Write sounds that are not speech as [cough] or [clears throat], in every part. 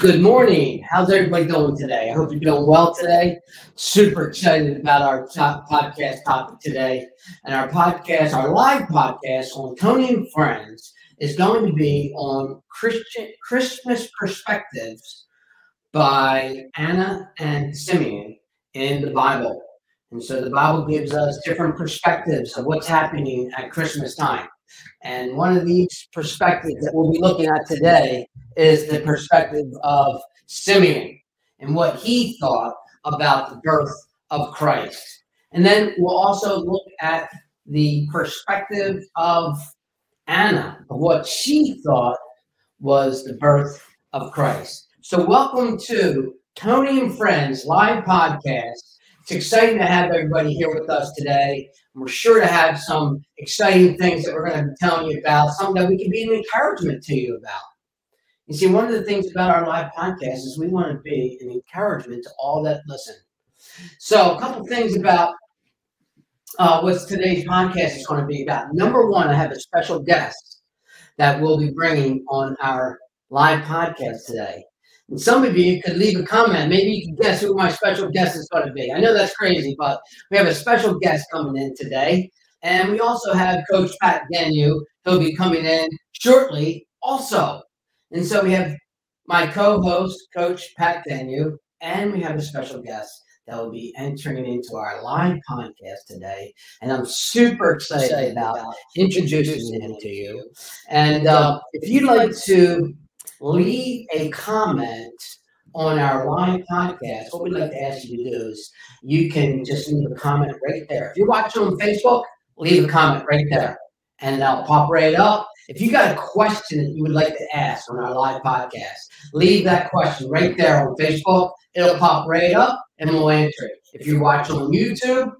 Good morning. How's everybody doing today? I hope you're doing well today. Super excited about our top podcast topic today. And our podcast, our live podcast on Tony and Friends, is going to be on Christian Christmas perspectives by Anna and Simeon in the Bible. And so the Bible gives us different perspectives of what's happening at Christmas time. And one of these perspectives that we'll be looking at today is the perspective of Simeon and what he thought about the birth of Christ. And then we'll also look at the perspective of Anna, of what she thought was the birth of Christ. So, welcome to Tony and Friends live podcast it's exciting to have everybody here with us today. And we're sure to have some exciting things that we're going to be telling you about, something that we can be an encouragement to you about. You see, one of the things about our live podcast is we want to be an encouragement to all that listen. So, a couple things about uh, what today's podcast is going to be about. Number one, I have a special guest that we'll be bringing on our live podcast today. Some of you could leave a comment. Maybe you can guess who my special guest is going to be. I know that's crazy, but we have a special guest coming in today. And we also have Coach Pat Genu. He'll be coming in shortly also. And so we have my co-host, Coach Pat Genu, and we have a special guest that will be entering into our live podcast today. And I'm super excited about introducing him to you. And uh, if you'd like to leave a comment on our live podcast, what we'd like to ask you to do is you can just leave a comment right there. If you're watching on Facebook, leave a comment right there and they'll pop right up. If you got a question that you would like to ask on our live podcast, leave that question right there on Facebook. It'll pop right up and we'll answer it. If you're watching on YouTube,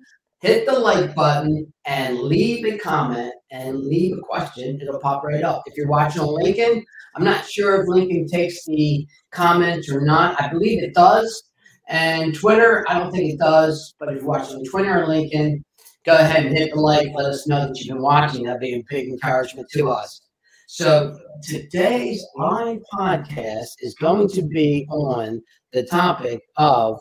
hit the like button and leave a comment and leave a question. It'll pop right up. If you're watching on LinkedIn, I'm not sure if LinkedIn takes the comments or not. I believe it does. And Twitter, I don't think it does. But if you're watching on Twitter or LinkedIn, go ahead and hit the like. Let us know that you've been watching. That'd be a big encouragement to us. So today's live podcast is going to be on the topic of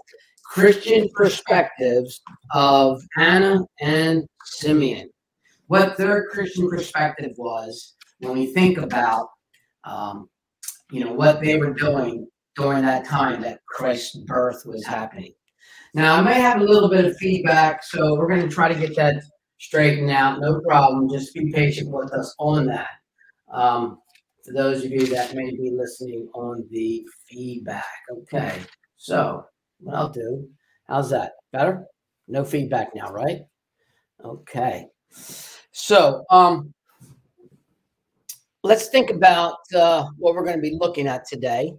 Christian perspectives of Anna and Simeon. What their Christian perspective was when we think about um, you know, what they were doing during that time that Christ's birth was happening. Now, I may have a little bit of feedback, so we're going to try to get that straightened out. No problem. Just be patient with us on that. Um, for those of you that may be listening on the feedback. Okay. So, what I'll do, how's that? Better? No feedback now, right? Okay. So, um, let's think about uh, what we're going to be looking at today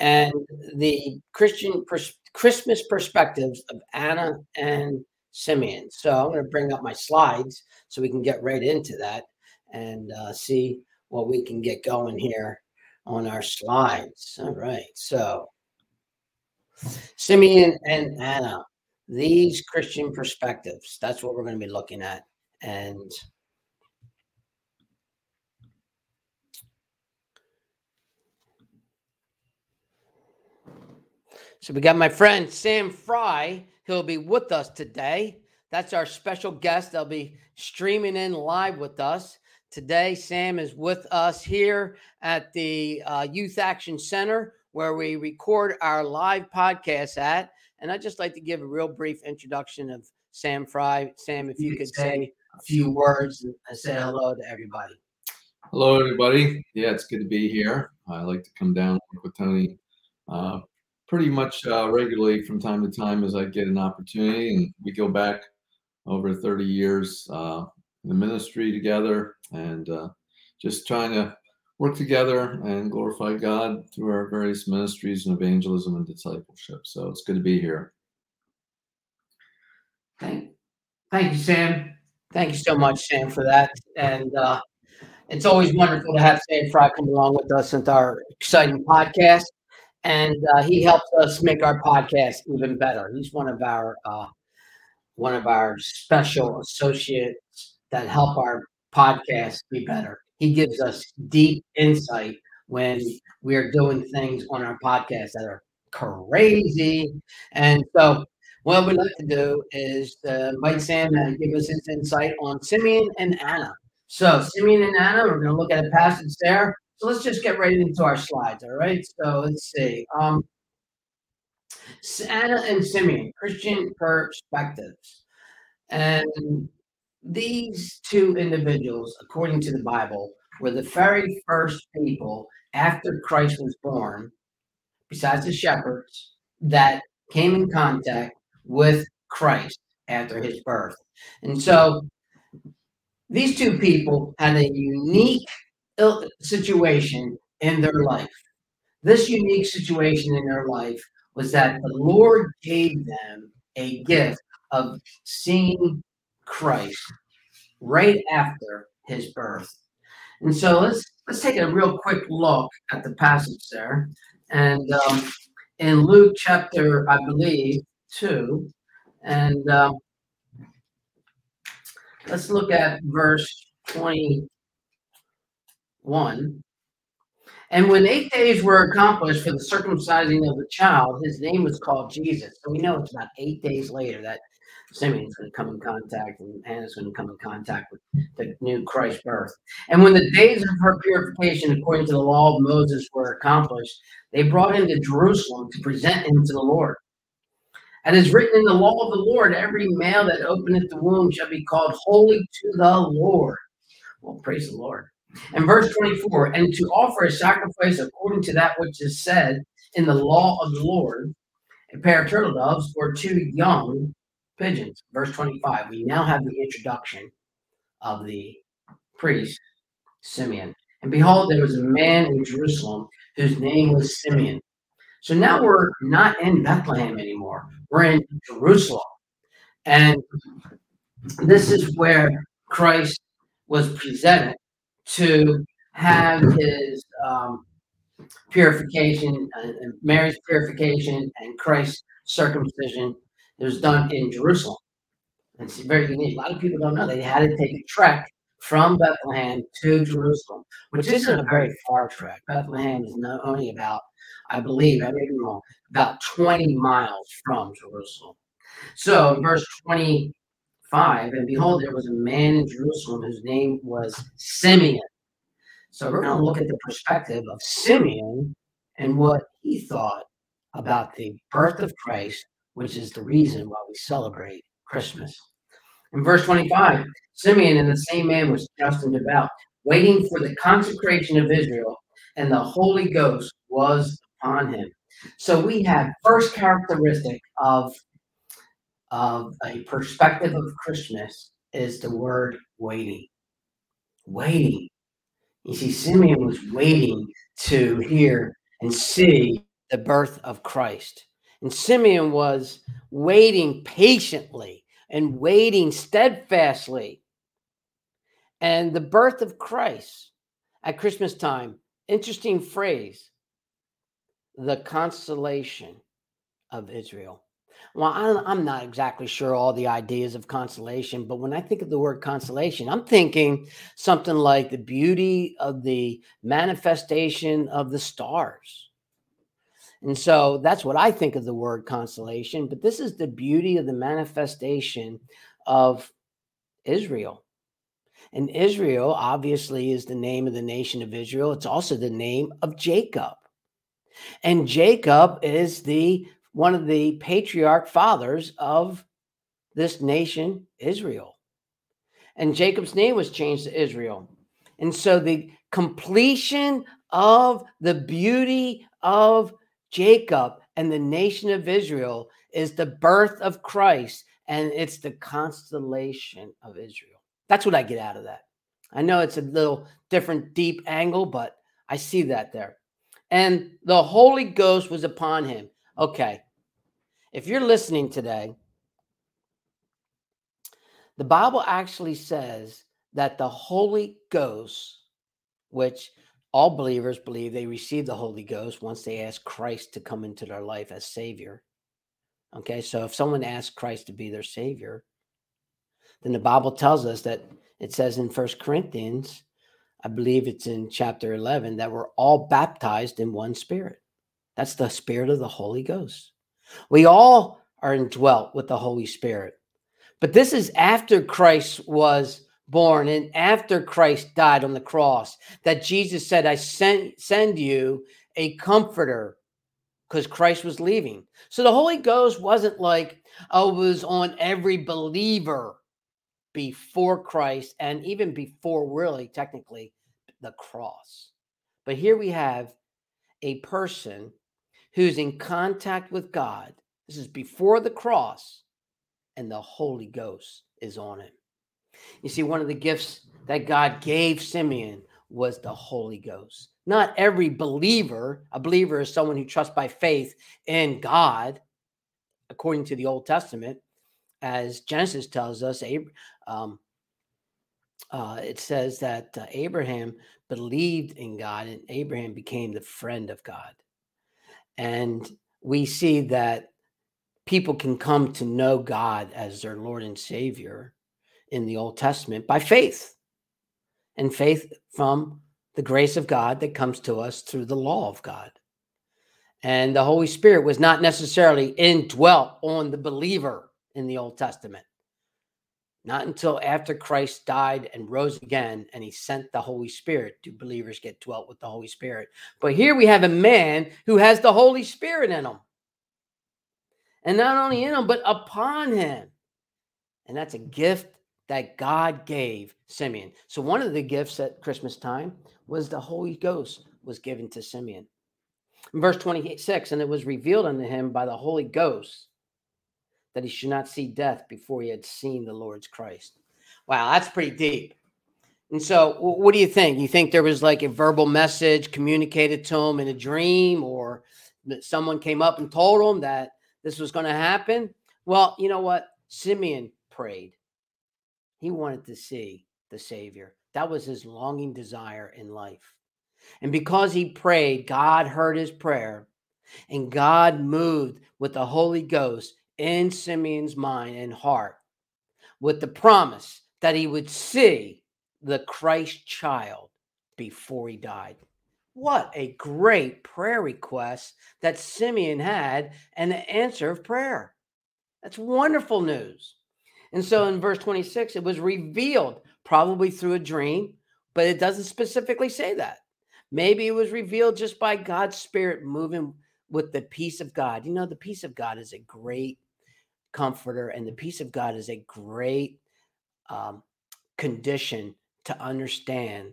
and the Christian pers- Christmas perspectives of Anna and Simeon. So I'm going to bring up my slides so we can get right into that and uh, see what we can get going here on our slides. All right. So Simeon and Anna, these Christian perspectives, that's what we're going to be looking at. And So we got my friend Sam Fry. He'll be with us today. That's our special guest. They'll be streaming in live with us. Today, Sam is with us here at the uh, Youth Action Center where we record our live podcast at. And I'd just like to give a real brief introduction of Sam Fry. Sam, if you, you could say a few words and say hello to everybody. Hello, everybody. Yeah, it's good to be here. I like to come down with Tony uh, pretty much uh, regularly from time to time as I get an opportunity. And we go back over 30 years uh, in the ministry together and uh, just trying to work together and glorify God through our various ministries and evangelism and discipleship. So it's good to be here. Thank, thank you, Sam. Thank you so much, Sam, for that. And uh, it's always wonderful to have Sam Fry come along with us into our exciting podcast and uh, he helps us make our podcast even better. He's one of our uh, one of our special associates that help our podcast be better. He gives us deep insight when we're doing things on our podcast that are crazy. And so, what we'd like to do is uh, invite Sam and give us his insight on Simeon and Anna. So, Simeon and Anna, we're going to look at a passage there. So, let's just get right into our slides. All right. So, let's see. Um, Anna and Simeon, Christian perspectives. And these two individuals, according to the Bible, were the very first people after Christ was born, besides the shepherds, that came in contact with Christ after his birth. And so these two people had a unique situation in their life. This unique situation in their life was that the Lord gave them a gift of seeing Christ right after his birth. And so let's let's take a real quick look at the passage there. And um, in Luke chapter, I believe, two, and um, let's look at verse 21. And when eight days were accomplished for the circumcising of the child, his name was called Jesus. So we know it's about eight days later that Simeon's going to come in contact and Hannah's going to come in contact with the new Christ birth. And when the days of her purification, according to the law of Moses, were accomplished, they brought him to Jerusalem to present him to the Lord. And as written in the law of the Lord, every male that openeth the womb shall be called holy to the Lord. Well, praise the Lord. And verse 24, and to offer a sacrifice according to that which is said in the law of the Lord, a pair of turtle doves or two young pigeons. Verse 25, we now have the introduction of the priest, Simeon. And behold, there was a man in Jerusalem whose name was Simeon. So now we're not in Bethlehem anymore, we're in Jerusalem. And this is where Christ was presented to have his um, purification, uh, Mary's purification, and Christ's circumcision it was done in Jerusalem. It's very unique. A lot of people don't know they had to take a trek from Bethlehem to Jerusalem, which isn't a very far trek. Bethlehem is not only about, I believe, I may be wrong, about 20 miles from Jerusalem. So, verse 25, and behold, there was a man in Jerusalem whose name was Simeon. So, we're going to look at the perspective of Simeon and what he thought about the birth of Christ which is the reason why we celebrate Christmas. In verse 25, Simeon and the same man was just and devout, waiting for the consecration of Israel, and the Holy Ghost was upon him. So we have first characteristic of, of a perspective of Christmas is the word waiting. Waiting. You see, Simeon was waiting to hear and see the birth of Christ. And Simeon was waiting patiently and waiting steadfastly. And the birth of Christ at Christmas time, interesting phrase, the consolation of Israel. Well, I'm not exactly sure all the ideas of consolation, but when I think of the word consolation, I'm thinking something like the beauty of the manifestation of the stars and so that's what I think of the word consolation. But this is the beauty of the manifestation of Israel. And Israel obviously is the name of the nation of Israel. It's also the name of Jacob. And Jacob is the one of the patriarch fathers of this nation, Israel. And Jacob's name was changed to Israel. And so the completion of the beauty of Jacob and the nation of Israel is the birth of Christ and it's the constellation of Israel. That's what I get out of that. I know it's a little different, deep angle, but I see that there. And the Holy Ghost was upon him. Okay. If you're listening today, the Bible actually says that the Holy Ghost, which all believers believe they receive the Holy Ghost once they ask Christ to come into their life as Savior. Okay, so if someone asks Christ to be their Savior, then the Bible tells us that it says in First Corinthians, I believe it's in chapter 11, that we're all baptized in one spirit. That's the spirit of the Holy Ghost. We all are indwelt with the Holy Spirit. But this is after Christ was born and after Christ died on the cross that Jesus said, I send, send you a comforter because Christ was leaving. So the Holy Ghost wasn't like, oh, was on every believer before Christ and even before, really, technically, the cross. But here we have a person who's in contact with God. This is before the cross, and the Holy Ghost is on him. You see, one of the gifts that God gave Simeon was the Holy Ghost. Not every believer, a believer is someone who trusts by faith in God, according to the Old Testament, as Genesis tells us. Um, uh, it says that uh, Abraham believed in God and Abraham became the friend of God. And we see that people can come to know God as their Lord and Savior in the Old Testament by faith and faith from the grace of God that comes to us through the law of God. And the Holy Spirit was not necessarily indwelt on the believer in the Old Testament. Not until after Christ died and rose again and he sent the Holy Spirit do believers get dwelt with the Holy Spirit. But here we have a man who has the Holy Spirit in him. And not only in him, but upon him. And that's a gift that God gave Simeon. So one of the gifts at Christmas time was the Holy Ghost was given to Simeon. In verse 26, and it was revealed unto him by the Holy Ghost that he should not see death before he had seen the Lord's Christ. Wow, that's pretty deep. And so, what do you think? You think there was like a verbal message communicated to him in a dream, or that someone came up and told him that this was going to happen? Well, you know what? Simeon prayed. He wanted to see the Savior. That was his longing desire in life. And because he prayed, God heard his prayer and God moved with the Holy Ghost in Simeon's mind and heart with the promise that he would see the Christ child before he died. What a great prayer request that Simeon had and the answer of prayer. That's wonderful news. And so in verse 26, it was revealed probably through a dream, but it doesn't specifically say that. Maybe it was revealed just by God's Spirit moving with the peace of God. You know, the peace of God is a great comforter, and the peace of God is a great um, condition to understand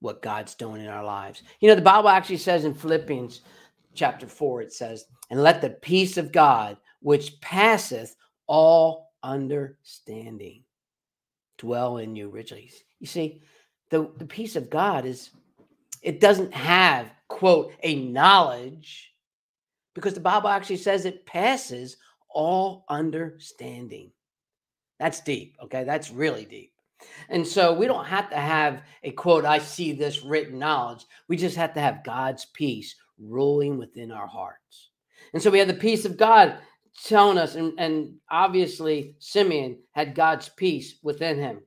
what God's doing in our lives. You know, the Bible actually says in Philippians chapter 4, it says, And let the peace of God, which passeth all understanding dwell in you richly. You see, the, the peace of God is, it doesn't have, quote, a knowledge, because the Bible actually says it passes all understanding. That's deep, okay? That's really deep. And so we don't have to have a quote, I see this written knowledge. We just have to have God's peace ruling within our hearts. And so we have the peace of God telling us, and, and obviously Simeon had God's peace within him.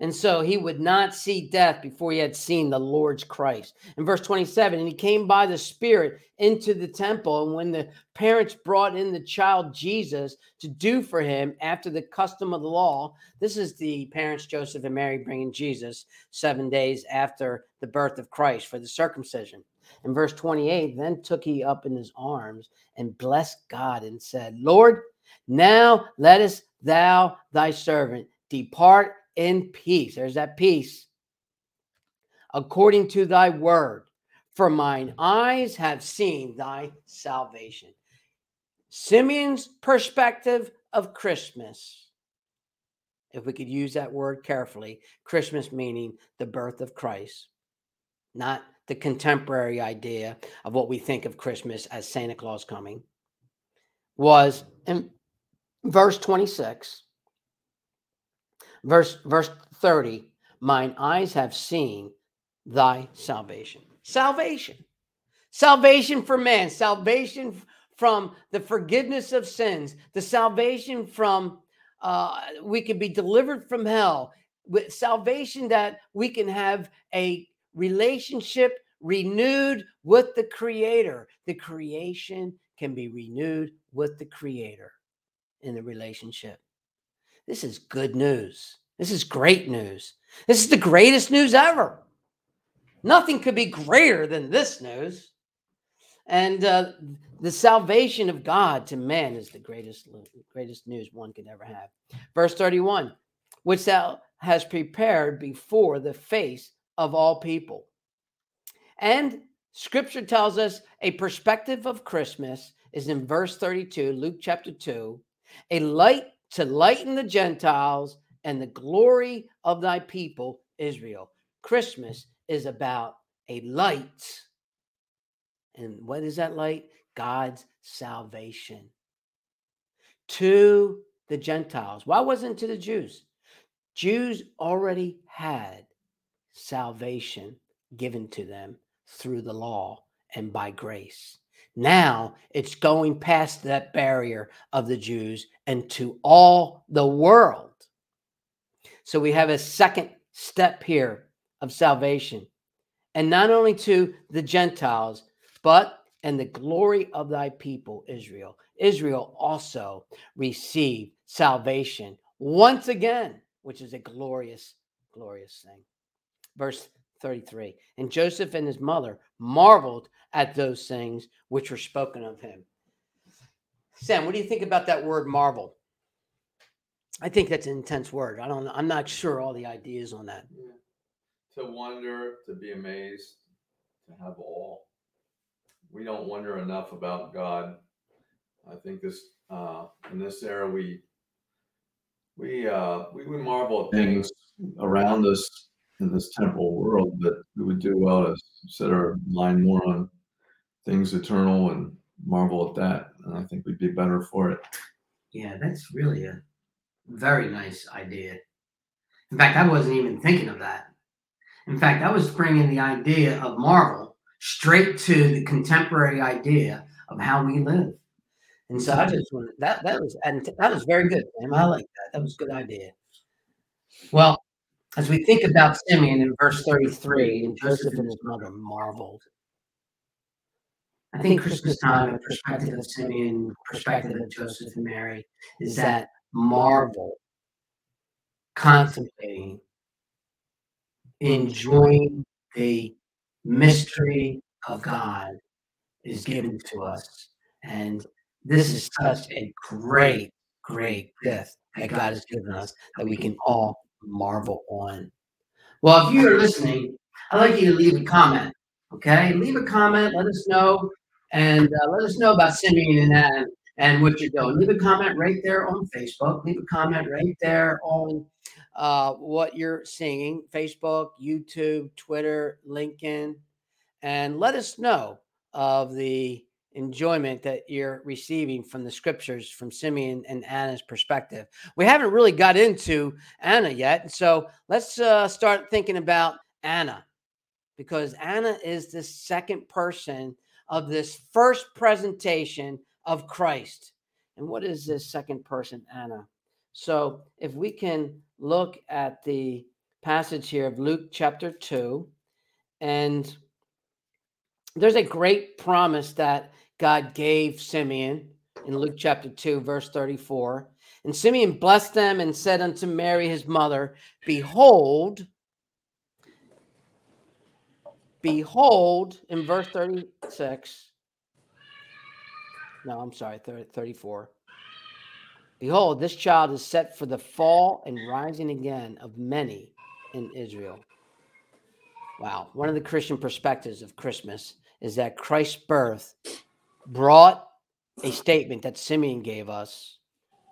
And so he would not see death before he had seen the Lord's Christ. In verse 27, and he came by the Spirit into the temple. And when the parents brought in the child Jesus to do for him after the custom of the law, this is the parents, Joseph and Mary, bringing Jesus seven days after the birth of Christ for the circumcision. In verse 28, then took he up in his arms and blessed God and said, Lord, now lettest thou thy servant depart in peace. There's that peace. According to thy word, for mine eyes have seen thy salvation. Simeon's perspective of Christmas, if we could use that word carefully, Christmas meaning the birth of Christ, not the contemporary idea of what we think of Christmas as Santa Claus coming, was in verse 26 Verse verse 30, mine eyes have seen thy salvation. Salvation. Salvation for man, salvation from the forgiveness of sins, the salvation from uh, we can be delivered from hell, with salvation that we can have a relationship renewed with the creator. The creation can be renewed with the creator in the relationship. This is good news. This is great news. This is the greatest news ever. Nothing could be greater than this news. And uh, the salvation of God to man is the greatest, greatest news one could ever have. Verse 31 which thou hast prepared before the face of all people. And scripture tells us a perspective of Christmas is in verse 32, Luke chapter 2, a light to lighten the Gentiles and the glory of thy people, Israel. Christmas is about a light. And what is that light? God's salvation to the Gentiles. Why wasn't to the Jews? Jews already had salvation given to them through the law and by grace. Now it's going past that barrier of the Jews and to all the world. So we have a second step here of salvation. And not only to the Gentiles, but and the glory of thy people, Israel. Israel also received salvation once again, which is a glorious, glorious thing. Verse 33 And Joseph and his mother marveled at those things which were spoken of him. Sam, what do you think about that word marvel? I think that's an intense word. I don't. I'm not sure all the ideas on that. Yeah. To wonder, to be amazed, to have awe. We don't wonder enough about God. I think this uh, in this era we we uh we, we marvel at things around us in this temporal world, but we would do well to set our mind more on things eternal and marvel at that. And I think we'd be better for it. Yeah, that's really a very nice idea. In fact, I wasn't even thinking of that. In fact, I was bringing the idea of Marvel straight to the contemporary idea of how we live. And so I just wanted that that was and that was very good. I like that. That was a good idea. Well, as we think about Simeon in verse 33, and Joseph and his mother marveled. I think Christmas time, the perspective of Simeon, perspective of Joseph and Mary, is that marvel, contemplating, enjoying the mystery of God is given to us. And this is such a great, great gift that God has given us that we can all marvel on. Well, if you are listening, I'd like you to leave a comment. Okay, leave a comment. Let us know, and uh, let us know about Simeon and Anna and what you're doing. Leave a comment right there on Facebook. Leave a comment right there on uh, what you're singing Facebook, YouTube, Twitter, LinkedIn, and let us know of the enjoyment that you're receiving from the scriptures from Simeon and Anna's perspective. We haven't really got into Anna yet. So let's uh, start thinking about Anna because Anna is the second person of this first presentation of Christ. And what is this second person, Anna? So if we can look at the passage here of Luke chapter 2, and there's a great promise that God gave Simeon in Luke chapter 2, verse 34. And Simeon blessed them and said unto Mary, his mother, Behold, behold, in verse 36. No, I'm sorry, 34. Behold, this child is set for the fall and rising again of many in Israel. Wow. One of the Christian perspectives of Christmas is that Christ's birth brought a statement that Simeon gave us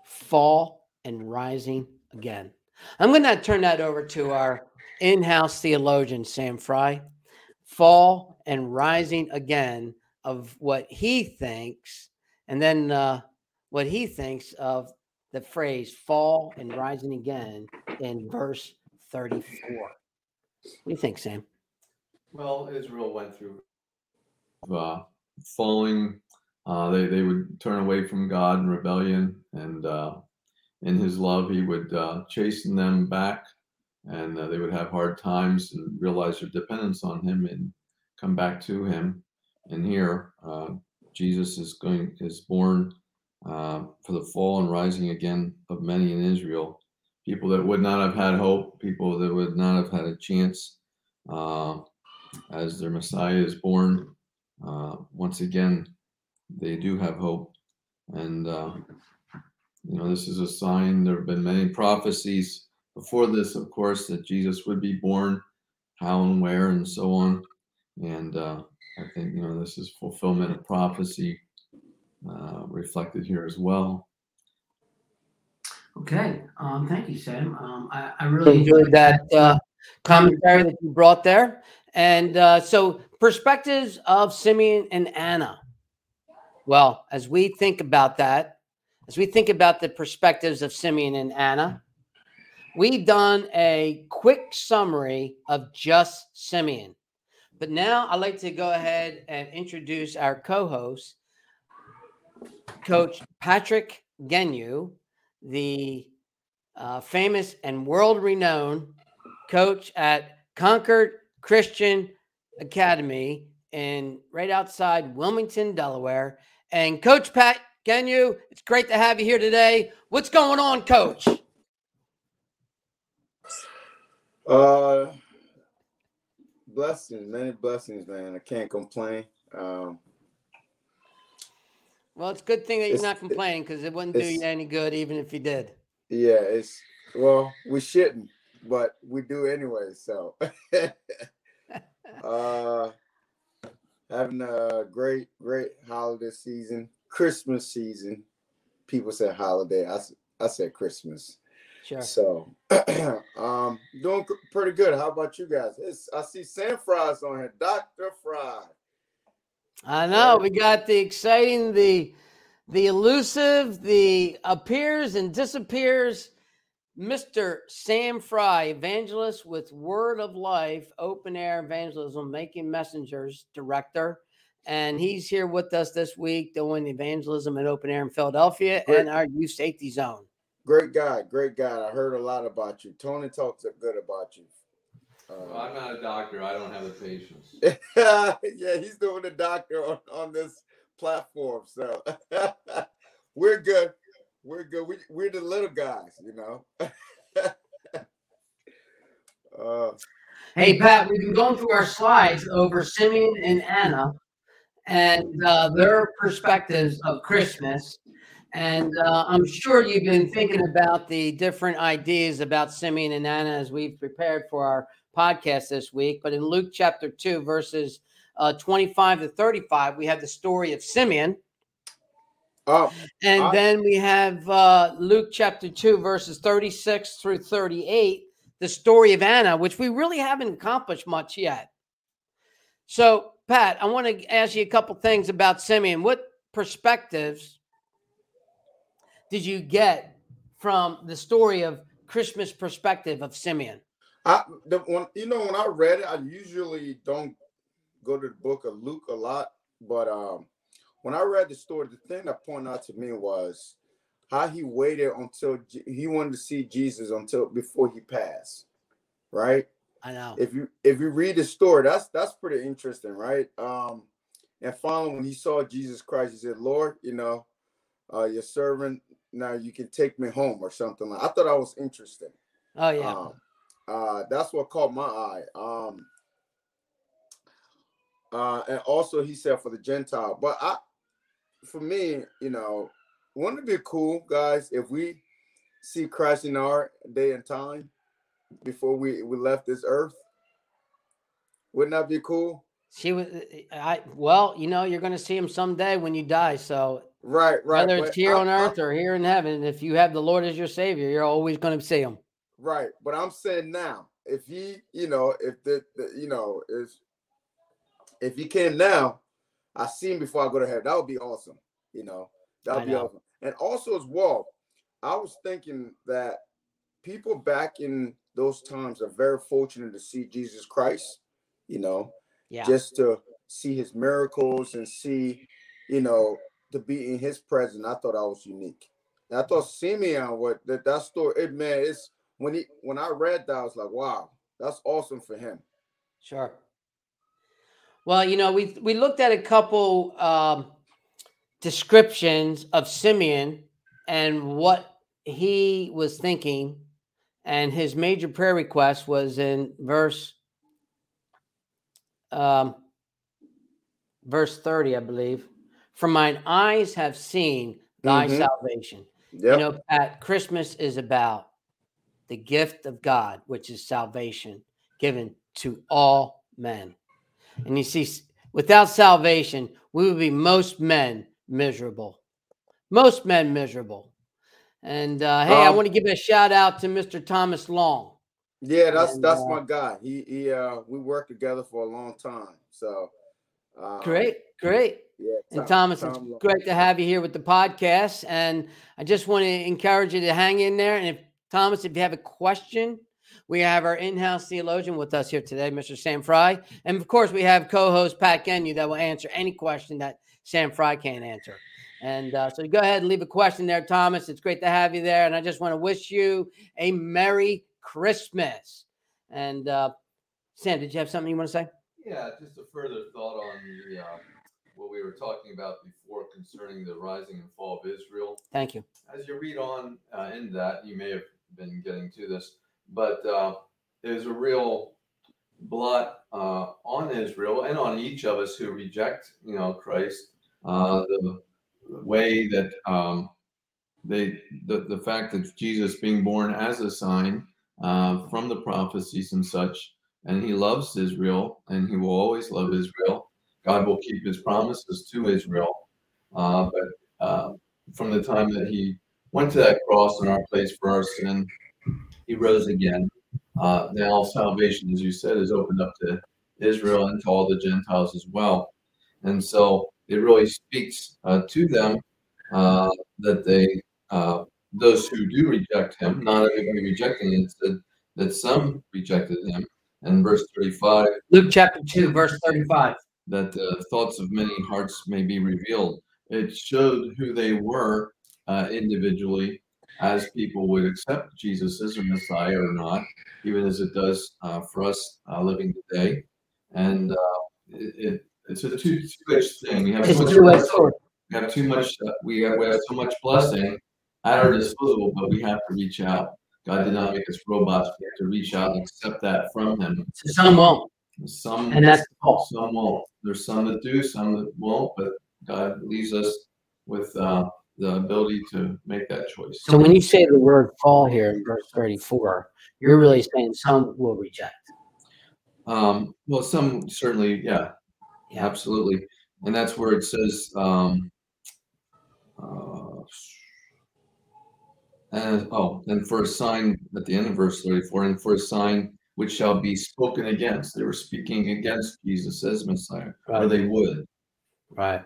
fall and rising again. I'm going to turn that over to our in house theologian, Sam Fry. Fall and rising again of what he thinks, and then uh, what he thinks of the phrase fall and rising again in verse 34. What do you think, Sam? Well, Israel went through uh, falling. Uh, they they would turn away from God in rebellion, and uh, in His love, He would uh, chasten them back and uh, they would have hard times and realize their dependence on Him and come back to Him. And here, Jesus is going is born for the fall and rising again of many in Israel. People that would not have had hope, people that would not have had a chance uh, as their Messiah is born. Uh, once again, they do have hope. And, uh, you know, this is a sign. There have been many prophecies before this, of course, that Jesus would be born, how and where, and so on. And uh, I think, you know, this is fulfillment of prophecy uh, reflected here as well. Okay, um, thank you, Sam. Um, I, I really enjoyed that uh, commentary that you brought there. And uh, so, perspectives of Simeon and Anna. Well, as we think about that, as we think about the perspectives of Simeon and Anna, we've done a quick summary of just Simeon. But now I'd like to go ahead and introduce our co host, Coach Patrick Genu, the uh, famous and world renowned coach at Concord Christian Academy in right outside Wilmington, Delaware. And Coach Pat Genu, it's great to have you here today. What's going on, Coach? Uh, blessings, many blessings, man. I can't complain. Um, well, it's a good thing that you're not complaining because it wouldn't do you any good, even if you did. Yeah, it's well, we shouldn't, but we do anyway. So, [laughs] uh, having a great, great holiday season, Christmas season. People say holiday. I, I said Christmas. Sure. So, [clears throat] um, doing pretty good. How about you guys? It's, I see Sam Fry's on here, Doctor Fry. I know we got the exciting, the the elusive, the appears and disappears. Mr. Sam Fry, evangelist with Word of Life, open air evangelism, making messengers director. And he's here with us this week doing evangelism at open air in Philadelphia great. and our youth safety zone. Great guy, great guy. I heard a lot about you. Tony talks good about you. Uh, well, I'm not a doctor. I don't have the patience. [laughs] yeah, he's doing the doctor on, on this platform. So [laughs] we're good. We're good. We, we're the little guys, you know. [laughs] uh, hey, Pat, we've been going through our slides over Simeon and Anna and uh, their perspectives of Christmas. And uh, I'm sure you've been thinking about the different ideas about Simeon and Anna as we've prepared for our podcast this week. But in Luke chapter 2, verses uh, 25 to 35, we have the story of Simeon. Oh, and I, then we have uh, Luke chapter 2, verses 36 through 38, the story of Anna, which we really haven't accomplished much yet. So, Pat, I want to ask you a couple things about Simeon. What perspectives did you get from the story of Christmas perspective of Simeon? I the when you know when I read it, I usually don't go to the book of Luke a lot, but um, when I read the story, the thing that pointed out to me was how he waited until he wanted to see Jesus until before he passed, right? I know. If you if you read the story, that's that's pretty interesting, right? Um, and finally, when he saw Jesus Christ, he said, "Lord, you know, uh, your servant now you can take me home or something." Like I thought that was interesting. Oh yeah. Um, uh, that's what caught my eye. Um, uh, and also he said for the Gentile, but I, for me, you know, wouldn't it be cool, guys, if we see Christ in our day and time before we we left this earth? Wouldn't that be cool? She was, I well, you know, you're going to see him someday when you die. So right, right, whether it's here I, on earth I, or here in heaven, if you have the Lord as your Savior, you're always going to see him. Right, but I'm saying now, if he, you know, if the, the you know, if if he came now, I see him before I go to heaven. That would be awesome. You know, that would be know. awesome. And also as well, I was thinking that people back in those times are very fortunate to see Jesus Christ. You know, yeah, just to see his miracles and see, you know, to be in his presence. I thought I was unique. And I thought Simeon, what that that story, it man, it's when he when I read that, I was like, wow, that's awesome for him. Sure. Well, you know, we we looked at a couple um, descriptions of Simeon and what he was thinking, and his major prayer request was in verse um, verse thirty, I believe. For mine eyes have seen thy Mhm. salvation. Yeah. You know, Pat, Christmas is about the gift of God, which is salvation given to all men. And you see, without salvation, we would be most men miserable. Most men miserable. And uh, hey, I Um, want to give a shout out to Mr. Thomas Long. yeah, that's and, that's uh, my guy. He he uh we worked together for a long time. So uh, Great, great. Yeah. And Thomas, Tom it's Lo- great to have you here with the podcast. And I just want to encourage you to hang in there. And if Thomas, if you have a question, we have our in-house theologian with us here today, Mr. Sam Fry. And of course, we have co-host Pat Genu that will answer any question that Sam Fry can't answer. And uh, so go ahead and leave a question there, Thomas. It's great to have you there. And I just want to wish you a Merry Christmas. And uh, Sam, did you have something you want to say? Yeah, just a further thought on the uh, what we were talking about before concerning the rising and fall of Israel. Thank you. As you read on uh, in that, you may have been getting to this, but uh, there's a real blot uh, on Israel and on each of us who reject, you know, Christ. Uh, the way that um, they, the, the fact that Jesus being born as a sign uh, from the prophecies and such, and he loves Israel, and he will always love Israel. God will keep his promises to Israel. Uh, but uh, from the time that he went to that cross in our place for our sin, he rose again. Uh, now salvation, as you said, is opened up to Israel and to all the Gentiles as well. And so it really speaks uh, to them uh, that they, uh, those who do reject him, not everybody rejecting it, said that some rejected him. And verse 35, Luke chapter 2, verse 35. that the thoughts of many hearts may be revealed. It showed who they were uh, individually as people would accept Jesus as a Messiah or not, even as it does uh, for us uh, living today. And uh, it, it, it's a two edged thing. We have too much, we have too much, uh, we, have, we have so much blessing at our disposal, but we have to reach out. God did not make us robots. We have to reach out and accept that from Him. So some won't, Some and that's fault. some won't. There's some that do, some that won't, but God leaves us with uh, the ability to make that choice. So when you say the word fall here in verse 34, you're really saying some will reject. Um, well, some certainly, yeah, Yeah. absolutely, and that's where it says, um, uh, and oh, and for a sign at the end of verse 34, and for a sign which shall be spoken against. They were speaking against Jesus as Messiah, or they would, Right.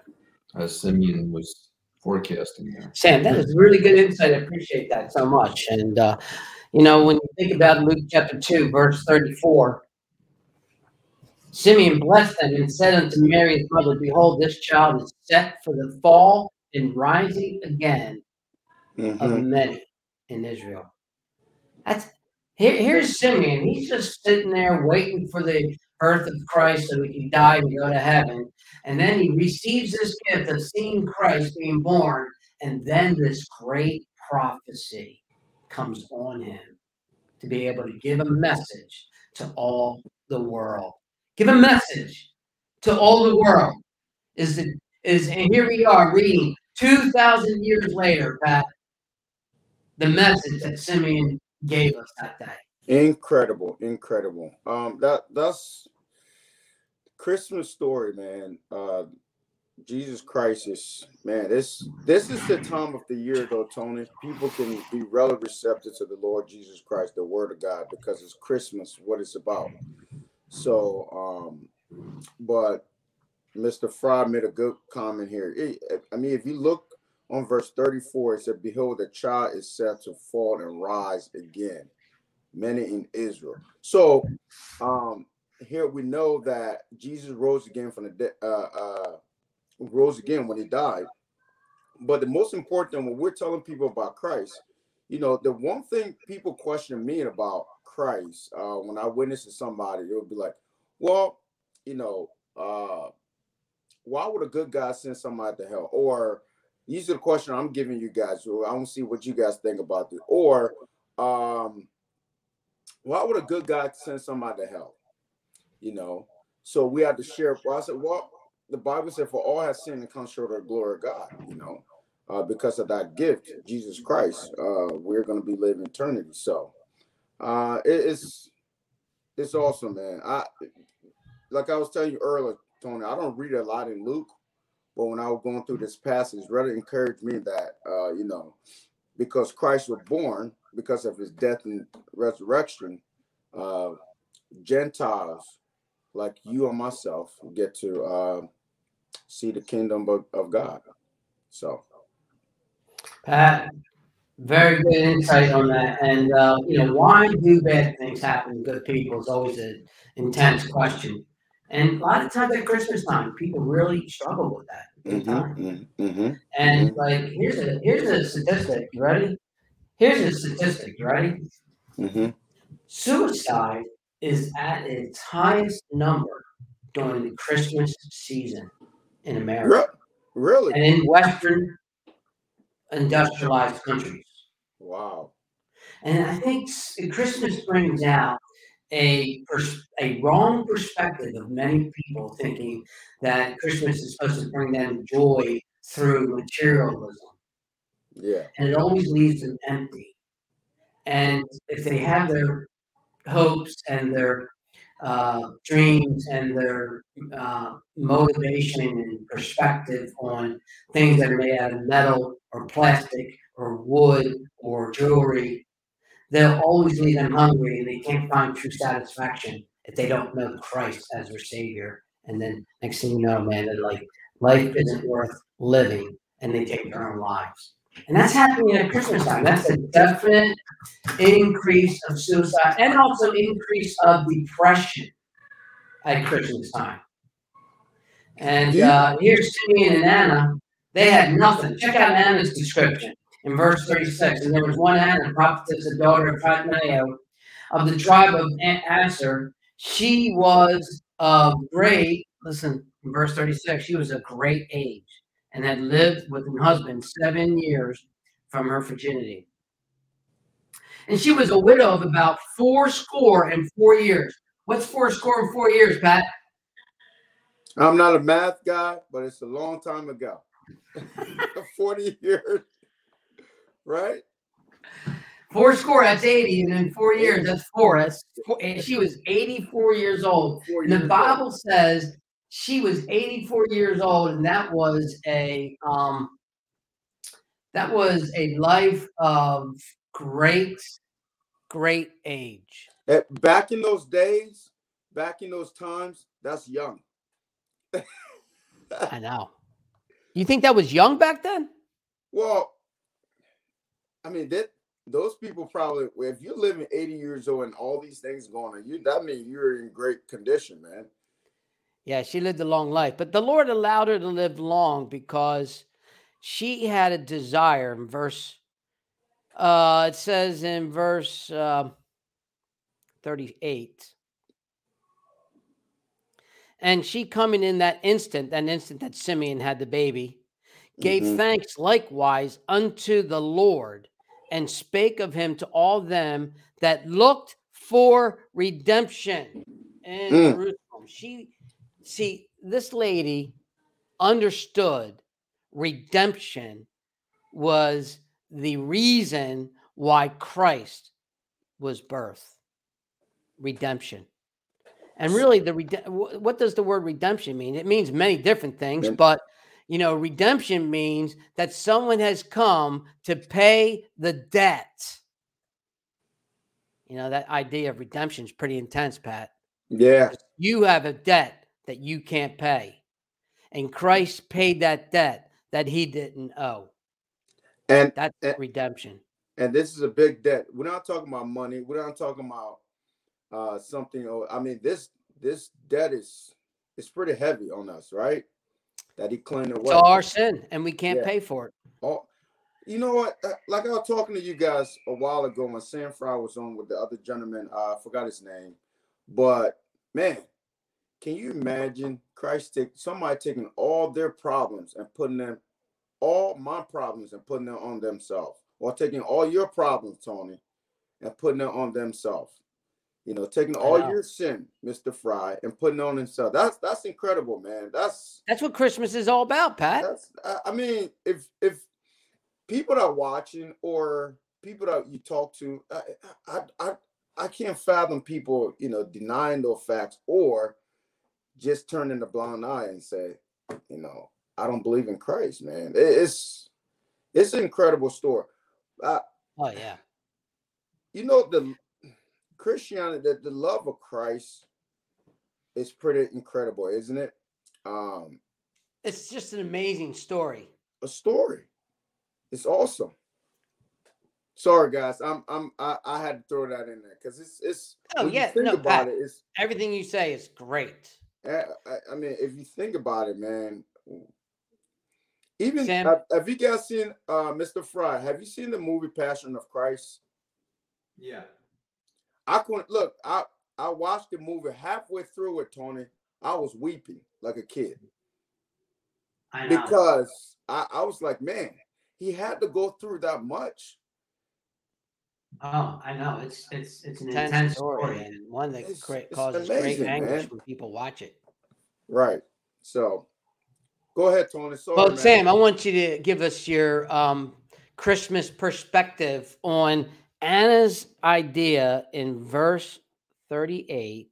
as Simeon was forecasting there. Sam, that is really good insight. I appreciate that so much. And, uh, you know, when you think about Luke chapter 2, verse 34, Simeon blessed them and said unto Mary his mother, Behold, this child is set for the fall and rising again of Mhm. many in Israel. That's here, here's Simeon. He's just sitting there waiting for the birth of Christ so he can die and go to heaven. And then he receives this gift of seeing Christ being born. And then this great prophecy comes on him to be able to give a message to all the world. Give a message to all the world. Is it is and here we are reading 2,000 years later, Pat, the message that Simeon gave us that day. Incredible, incredible. Um, that that's Christmas story, man. Uh, Jesus Christ is man. This this is the time of the year, though, Tony. People can be really receptive to the Lord Jesus Christ, the Word of God, because it's Christmas, what it's about. So, um, but Mr. Fry made a good comment here. It- I mean, if you look on verse 34, it said, Behold, the child is set to fall and rise again, many in Israel. So um here we know that Jesus rose again from the dead, uh, uh, rose again when he died. But the most important, when we're telling people about Christ, you know, the one thing people question me about Christ, uh, when I witness to somebody, it would be like, well, you know, uh, why would a good guy send somebody to hell? Or these are the question I'm giving you guys. I don't see what you guys think about this. Or um, why would a good guy send somebody to hell? You know, so we have to share. I said, well, the Bible said, "For all have sinned and come short of the glory of God." You know, uh, because of that gift, Jesus Christ, uh, we're going to be living eternity. So, uh, it, it's it's awesome, man. I like I was telling you earlier, Tony. I don't read a lot in Luke, but when I was going through this passage, really encouraged me that uh, you know, because Christ was born because of his death and resurrection, uh, Gentiles like you and myself get to uh, see the kingdom of, of God. So, Pat, very good insight on that. And uh, you know, why do bad things happen to good people is always an intense question. And a lot of times at Christmas time, people really struggle with that. mm-hmm, mm-hmm, mm-hmm. And like, here's a here's a statistic. You ready? Here's a statistic. You ready? Mm-hmm. Suicide is at its highest number during the Christmas season in America Really? and in Western industrialized countries. Wow. And I think Christmas brings out a pers- a wrong perspective of many people thinking that Christmas is supposed to bring them joy through materialism, Yeah. and it always leaves them empty. And if they have their hopes and their uh, dreams and their uh, motivation and perspective on things that are made out of metal or plastic or wood or jewelry, they'll always leave them hungry and they can't find true satisfaction if they don't know Christ as their Savior. And then next thing you know, man, they're like, life isn't worth living, and they take their own lives. And that's happening at Christmas time. That's a definite increase of suicide and also increase of depression at Christmas time. And uh, here's Simeon and Anna. They had nothing. Check out Anna's description in verse 36. And there was one Anna, prophetess, the daughter of Phatmaio of the tribe of Asher. She was of great, listen, in verse 36, she was a great age and had lived with her husband seven years from her virginity. And she was a widow of about four score and four years. What's four score and four years, Pat? I'm not a math guy, but it's a long time ago. [laughs] 40 years. Right? Four score, that's 80. And then four years, that's four. That's four. And she was 84 years old. Four And the Bible says she was 84 years old, and that was a um that was a life of great, great age. Eh, Back in those days, back in those times, that's young. I know. You think that was young back then? Well, I mean, that those people probably, if you're living 80 years old and all these things going on, you that means you're in great condition, man. Yeah, she lived a long life, but the Lord allowed her to live long because she had a desire. In verse, uh, it says in verse uh, 38. And she coming in that instant, that instant that Simeon had the baby, gave Mhm. thanks likewise unto the Lord and spake of him to all them that looked for redemption in Mm. Jerusalem. She, see, this lady understood redemption was the reason why Christ was birth. Redemption. And really, the what does the word redemption mean? It means many different things, but you know, redemption means that someone has come to pay the debt. You know, that idea of redemption is pretty intense, Pat. Yeah. You have a debt that you can't pay. And Christ paid that debt that he didn't owe. And That's Eh. redemption. and this is a big debt. We're not talking about money. We're not talking about uh something. oh, I mean, this this debt is it's pretty heavy on us, right? That he cleaned away. It's our sin, and we can't Yeah. pay for it. Oh, you know what? Uh, like I was talking to you guys a while ago when Sam Fry was on with the other gentleman. Uh, I forgot his name, but man, can you imagine Christ take somebody taking all their problems and putting them, all my problems and putting them on themselves, or taking all your problems, Tony, and putting them on themselves. You know, taking all your sin, Mr. Fry, and putting on himself. That's that's incredible, man. That's that's what Christmas is all about, Pat. I mean, if if people that are watching or people that you talk to, I, I I I can't fathom people, you know, denying those facts or just turning a blind eye and say, you know, I don't believe in Christ, man. It's it's an incredible story. oh yeah. You know the Christianity, the, the love of Christ is pretty incredible, isn't it? Um It's just an amazing story. A story. It's awesome. Sorry, guys. I'm I'm I, I had to throw that in there because it's it's. Oh yeah, think no, about Pat, it, it's everything you say is great. I, I, mean, if you think about it, man. Even Sam, have, have you guys seen uh Mr. Fry? Have you seen the movie Passion of Christ? Yeah. I couldn't look. I I watched the movie halfway through it, Tony. I was weeping like a kid. I because I, I was like, man, he had to go through that much. Oh, I know. It's it's it's an intense, intense story, story, and one that it's, great, causes amazing, great anguish man. when people watch it. Right. So, go ahead, Tony. Sorry, well, man. Sam, I want you to give us your um, Christmas perspective on Anna's idea in verse 38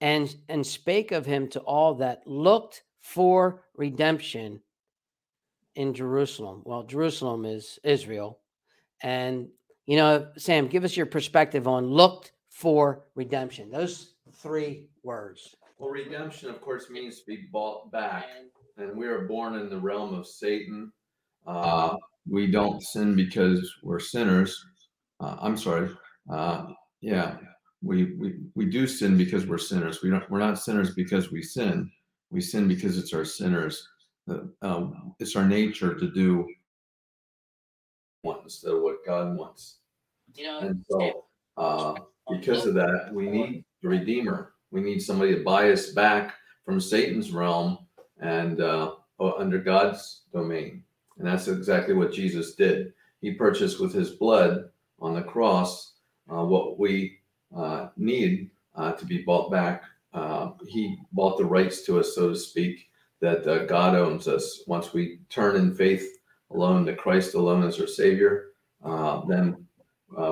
and and spake of him to all that looked for redemption in Jerusalem. Well, Jerusalem is Israel. And you know, Sam, give us your perspective on looked for redemption. Those three words. Well, redemption, of course, means to be bought back. And we are born in the realm of Satan. Uh, we don't sin because we're sinners uh, I'm sorry. Uh, yeah, we, we we do sin because we're sinners. We don't. We're not sinners because we sin. We sin because it's our sinners. Uh, it's our nature to do what instead of what God wants. You know, and so uh, because of that, we need the Redeemer. We need somebody to buy us back from Satan's realm and uh, under God's domain. And that's exactly what Jesus did. He purchased with his blood on the cross uh, what we uh, need uh, to be bought back. Uh, he bought the rights to us, so to speak, that uh, God owns us. Once we turn in faith alone to Christ alone as our Savior, then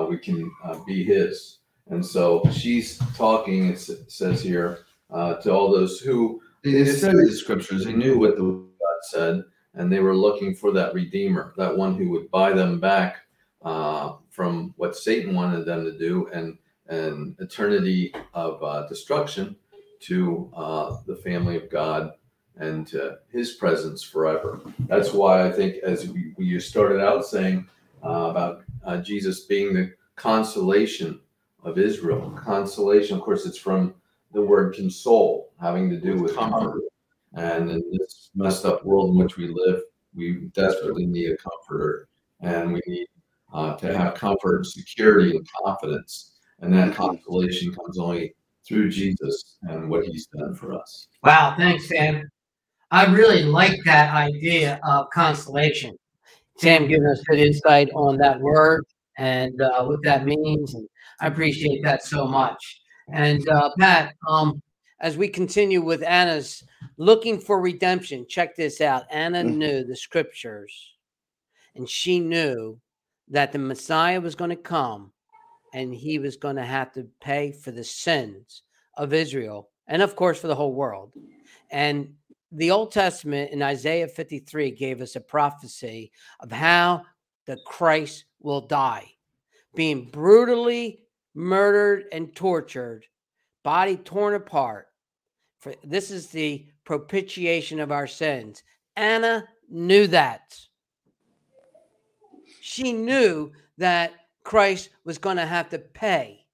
we can be His. And so she's talking, it says here, to all those who they studied the scriptures, they knew what the God said, and they were looking for that Redeemer, that one who would buy them back uh, from what Satan wanted them to do and an eternity of uh, destruction to uh, the family of God and to his presence forever. That's why I think, as we, we started out saying uh, about uh, Jesus being the consolation of Israel, consolation, of course, it's from the word console, having to do with comfort. And in this messed up world in which we live, we desperately need a comforter and we need uh, to have comfort, security, and confidence. And that consolation comes only through Jesus and what he's done for us. Wow, thanks, Sam. I really like that idea of consolation. Sam giving us good insight on that word and uh, what that means. And I appreciate that so much. And uh, Pat, um, as we continue with Anna's looking for redemption, check this out. Anna mm. knew the scriptures and she knew that the Messiah was going to come and he was going to have to pay for the sins of Israel and, of course, for the whole world. And the Old Testament in Isaiah 53 gave us a prophecy of how the Christ will die, being brutally murdered and tortured, body torn apart. For this is the propitiation of our sins. Anna knew that she knew that Christ was going to have to pay.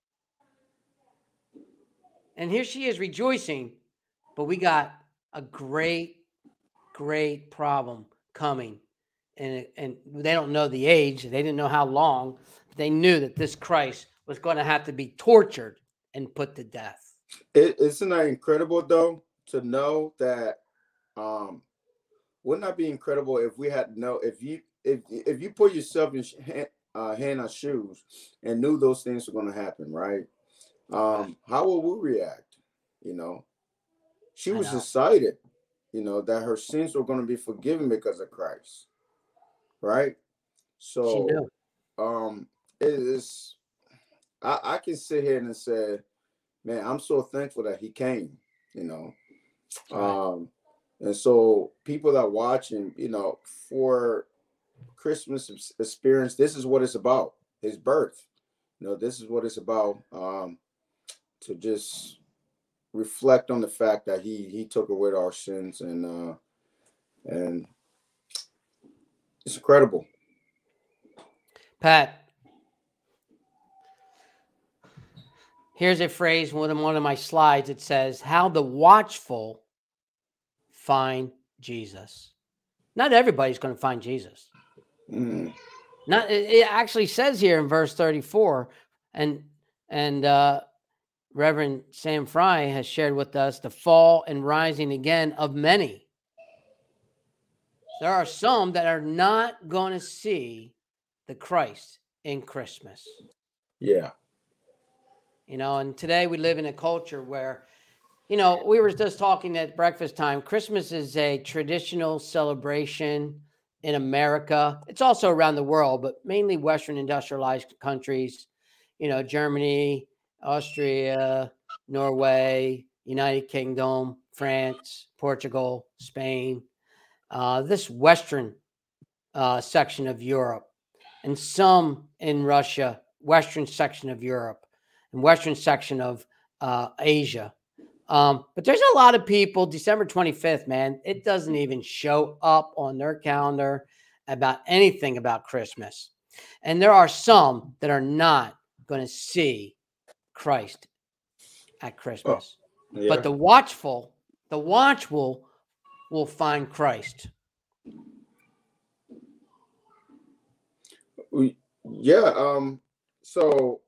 And here she is rejoicing, but we got a great, great problem coming and and they don't know the age, they didn't know how long. They knew that this Christ was going to have to be tortured and put to death. It, isn't that incredible though to know that um wouldn't that be incredible if we had to know if you if if you put yourself in uh, Hannah's shoes and knew those things were going to happen, right? Um, how would we react? You know, she was excited, you know, that her sins were going to be forgiven because of Christ, right? So, um, it is. I, I can sit here and say, man, I'm so thankful that he came, you know. Right. Um, and so people that watching, you know, for Christmas experience, this is what it's about. His birth. You know, this is what it's about. Um, to just reflect on the fact that he he took away our sins and uh and it's incredible. Pat, here's a phrase one of one of my slides. It says, "How the watchful find Jesus." Not everybody's going to find Jesus. Mm. Not it actually says here in verse 34, and and uh, Reverend Sam Fry has shared with us the fall and rising again of many. There are some that are not going to see the Christ in Christmas. Yeah. You know, and today we live in a culture where, you know, we were just talking at breakfast time. Christmas is a traditional celebration in America. It's also around the world, but mainly Western industrialized countries, you know, Germany, Austria, Norway, United Kingdom, France, Portugal, Spain, uh, this Western uh, section of Europe, and some in Russia, Western section of Europe, and Western section of uh, Asia. Um, but there's a lot of people, December 25th, man, it doesn't even show up on their calendar about anything about Christmas. And there are some that are not going to see Christ at Christmas. Oh, yeah. But the watchful, the watchful will find Christ. Yeah, um so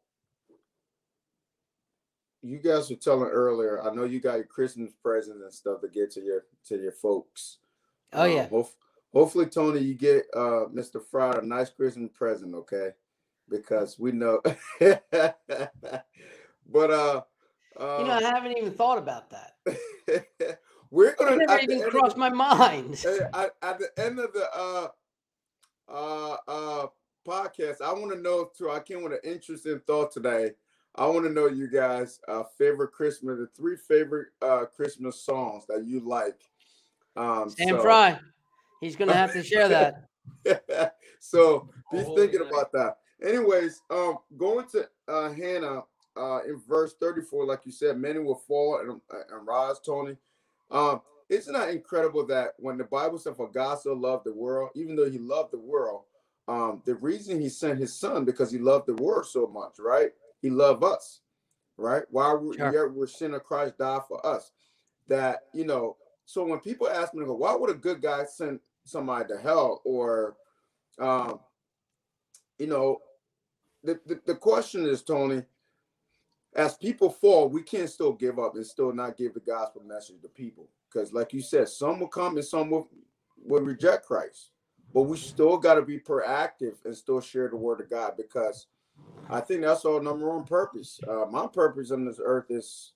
you guys were telling earlier. I know you got your Christmas presents and stuff to get to your to your folks. Oh yeah. Um, hopefully, Tony, you get uh Mr. Fry a nice Christmas present, okay? Because we know. [laughs] [laughs] but uh, uh, you know, I haven't even thought about that. [laughs] we're gonna it never even crossed my mind. At, at, the end of the uh uh uh podcast, I want to know too. I came with an interesting thought today I want to know you guys' uh, favorite Christmas, the three favorite uh, Christmas songs that you like. Um, Sam so. Fry, he's gonna have to [laughs] share that. [laughs] so be oh, thinking about that. Anyways, um, going to uh, Hannah uh, in verse 34, like you said, many will fall and, and rise, Tony. Um, isn't that incredible that when the Bible said, For God so loved the world, even though he loved the world, um, the reason he sent his son because he loved the world so much, right? He loved us, right? Why we're, sure. we're sinner, Christ died for us. That you know. So when people ask me, go, why would a good guy send somebody to hell? Or, um, you know, the, the, the question is, Tony, as people fall, we can't still give up and still not give the gospel message to people. Because, like you said, some will come and some will, will reject Christ. But we still got to be proactive and still share the word of God because I think that's our number one purpose. Uh, my purpose on this earth is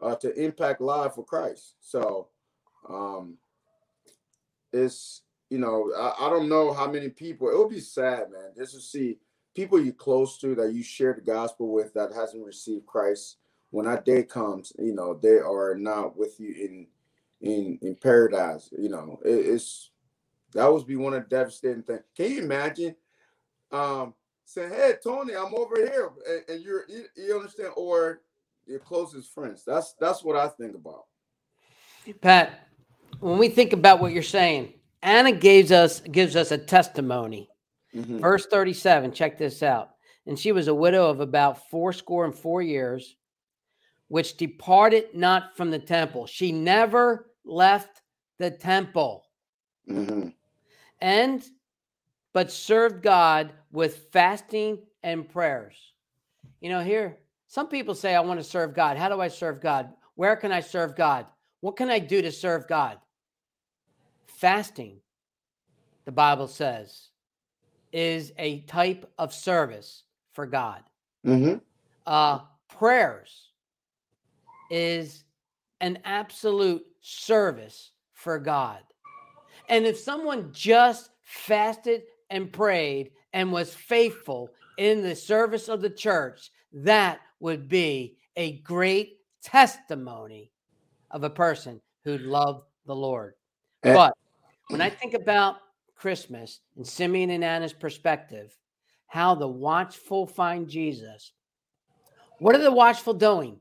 uh, to impact life for Christ. So um, it's you know I, I, don't know how many people. It would be sad, man, just to see people you close to that you share the gospel with that hasn't received Christ. When that day comes, you know they are not with you in in in paradise. You know it, it's that would be one of the devastating things. Can you imagine? Um, say, "Hey, Tony, I'm over here," and, and you're you, you, understand, or your closest friends. That's that's what I think about. Pat, when we think about what you're saying, Anna gives us gives us a testimony. Mm-hmm. Verse 37. Check this out. And she was a widow of about fourscore and four years, which departed not from the temple. She never left the temple. Mm-hmm. And but served God with fasting and prayers. You know, here, some people say, I want to serve God. How do I serve God? Where can I serve God? What can I do to serve God? Fasting, the Bible says, is a type of service for God. Mm-hmm. Uh, prayers is an absolute service for God. And if someone just fasted and prayed and was faithful in the service of the church, that would be a great testimony of a person who loved the Lord. Eh. But when I think about Christmas in Simeon and Anna's perspective, how the watchful find Jesus, what are the watchful doing?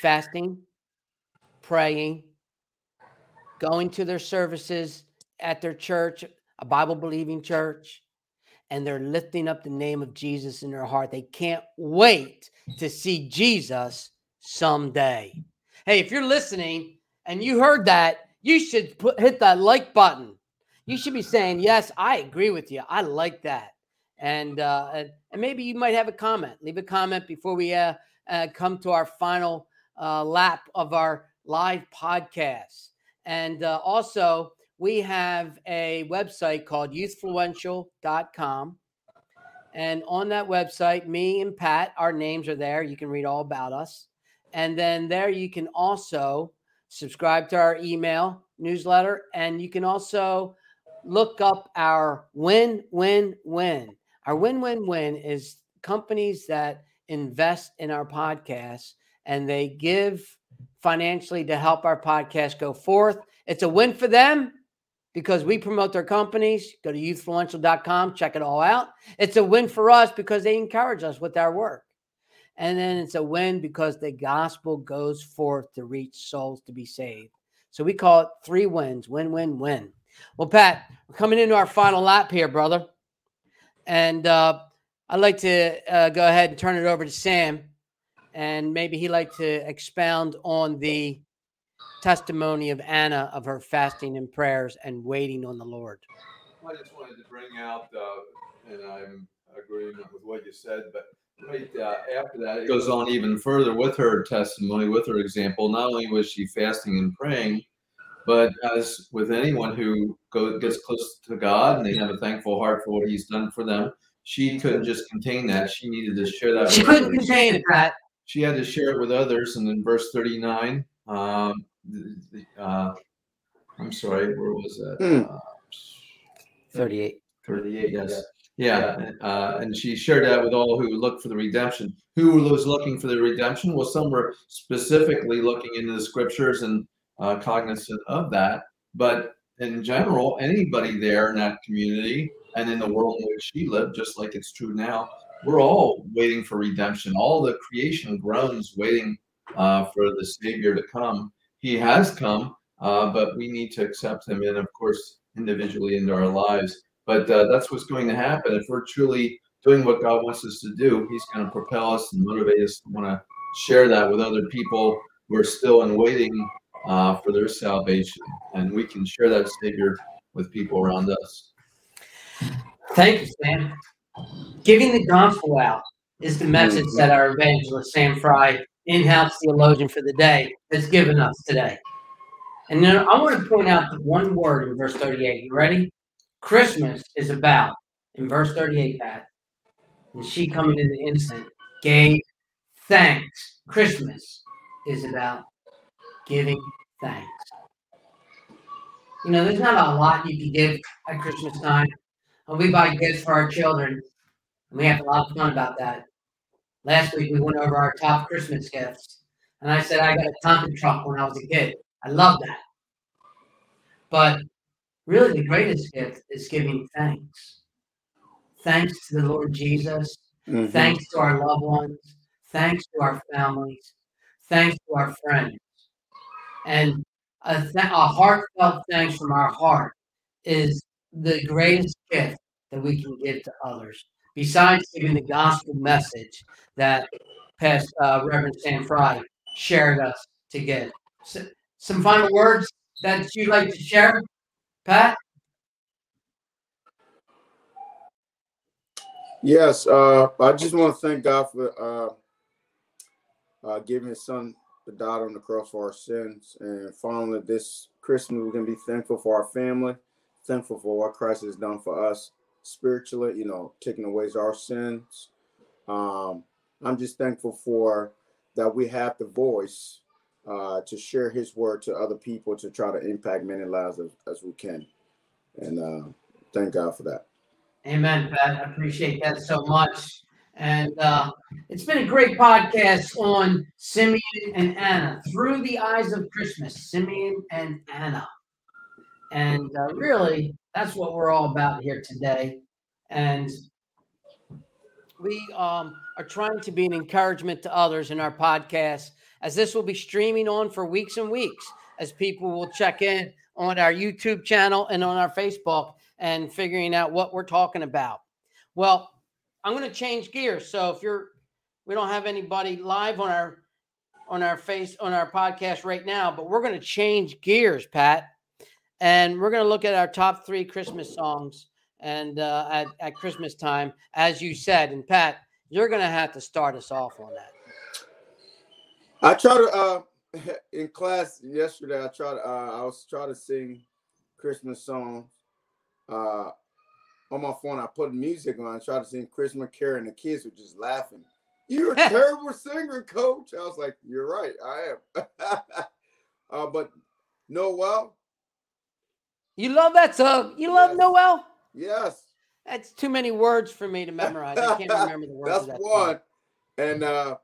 Fasting, praying, going to their services at their church, a Bible believing church, and they're lifting up the name of Jesus in their heart. They can't wait to see Jesus someday. Hey, if you're listening and you heard that, you should put, hit that like button. You should be saying, Yes, I agree with you. I like that. And, uh, and, maybe you might have a comment. Leave a comment before we uh, uh, come to our final uh, lap of our live podcast. And uh, also, we have a website called youthfluential.com. And on that website, me and Pat, our names are there. You can read all about us. And then there you can also subscribe to our email newsletter. And you can also look up our win, win, win. Our win, win, win is companies that invest in our podcast and they give financially to help our podcast go forth. It's a win for them because we promote their companies. Go to youthfluential.com, check it all out. It's a win for us because they encourage us with our work. And then it's a win because the gospel goes forth to reach souls to be saved. So we call it three wins win, win, win. Well, Pat, we're coming into our final lap here, brother. And uh, I'd like to uh, go ahead and turn it over to Sam. And maybe he'd like to expound on the testimony of Anna of her fasting and prayers and waiting on the Lord. I just wanted to bring out, uh, and I'm agreement with what you said, but right uh, after that, it goes on even further with her testimony, with her example. Not only was she fasting and praying, but as with anyone who go, gets close to God and they have a thankful heart for what He's done for them, she couldn't just contain that. She needed to share that. She with couldn't others. contain it, Pat. She had to share it with others. And in verse 39, um, the- the, uh, I'm sorry, where was that? Hmm. Uh, 38. 38, yes. Yeah, uh, and she shared that with all who look for the redemption. Who was looking for the redemption? Well, some were specifically looking into the scriptures and uh, cognizant of that. But in general, anybody there in that community and in the world in which she lived, just like it's true now, we're all waiting for redemption. All the creation groans waiting uh, for the Savior to come. He has come, uh, but we need to accept Him and, of course, individually into our lives. But uh, that's what's going to happen if we're truly doing what God wants us to do. He's going to propel us and motivate us to want to share that with other people who are still in waiting uh, for their salvation, and we can share that Savior with people around us. Thank you, Sam. Giving the gospel out is the message that our evangelist, Sam Fry, in house theologian for the day, has given us today. And then I want to point out the one word in verse 38. You ready? Christmas is about, in verse 38, Pat, and she coming in the instant, gave thanks. Christmas is about giving thanks. You know, there's not a lot you can give at Christmas time. And we buy gifts for our children, and we have a lot of fun about that. Last week we went over our top Christmas gifts, and I said I got a Tonka truck when I was a kid. I love that. But really, the greatest gift is giving thanks. Thanks to the Lord Jesus. Mhm. Thanks to our loved ones. Thanks to our families. Thanks to our friends. And a, th- a heartfelt thanks from our heart is the greatest gift that we can give to others. Besides giving the gospel message that past uh, Reverend Sam Fry shared us to give. S- some final words that you'd like to share, Pat? Yes, uh, I just want to thank God for uh, uh, giving His Son the daughter on the cross for our sins, and finally this Christmas we're gonna be thankful for our family, thankful for what Christ has done for us spiritually. You know, taking away our sins. Um, I'm just thankful for that we have the voice uh, to share His word to other people to try to impact many lives as, as we can, and uh, thank God for that. Amen, Pat. I appreciate that so much. And uh, it's been a great podcast on Simeon and Anna through the eyes of Christmas, Simeon and Anna. And uh, really, that's what we're all about here today. And we um, are trying to be an encouragement to others in our podcast, as this will be streaming on for weeks and weeks, as people will check in on our YouTube channel and on our Facebook and figuring out what we're talking about. Well, I'm going to change gears. So if you're, we don't have anybody live on our on our face on our podcast right now, but we're going to change gears, Pat, and we're going to look at our top three Christmas songs and uh, at at Christmas time, as you said. And Pat, you're going to have to start us off on that. I try to uh, [laughs] in class yesterday. I tried. Uh, I was trying to sing Christmas songs uh, on my phone. I put music on. I tried to sing Christmas Carol, and the kids were just laughing. You're a [laughs] terrible singer, coach. I was like, You're right, I am. [laughs] uh, but Noel. You love that song. You love Yes. Noel. Yes. That's too many words for me to [laughs] memorize. I can't remember the words. That's that one. Song. And uh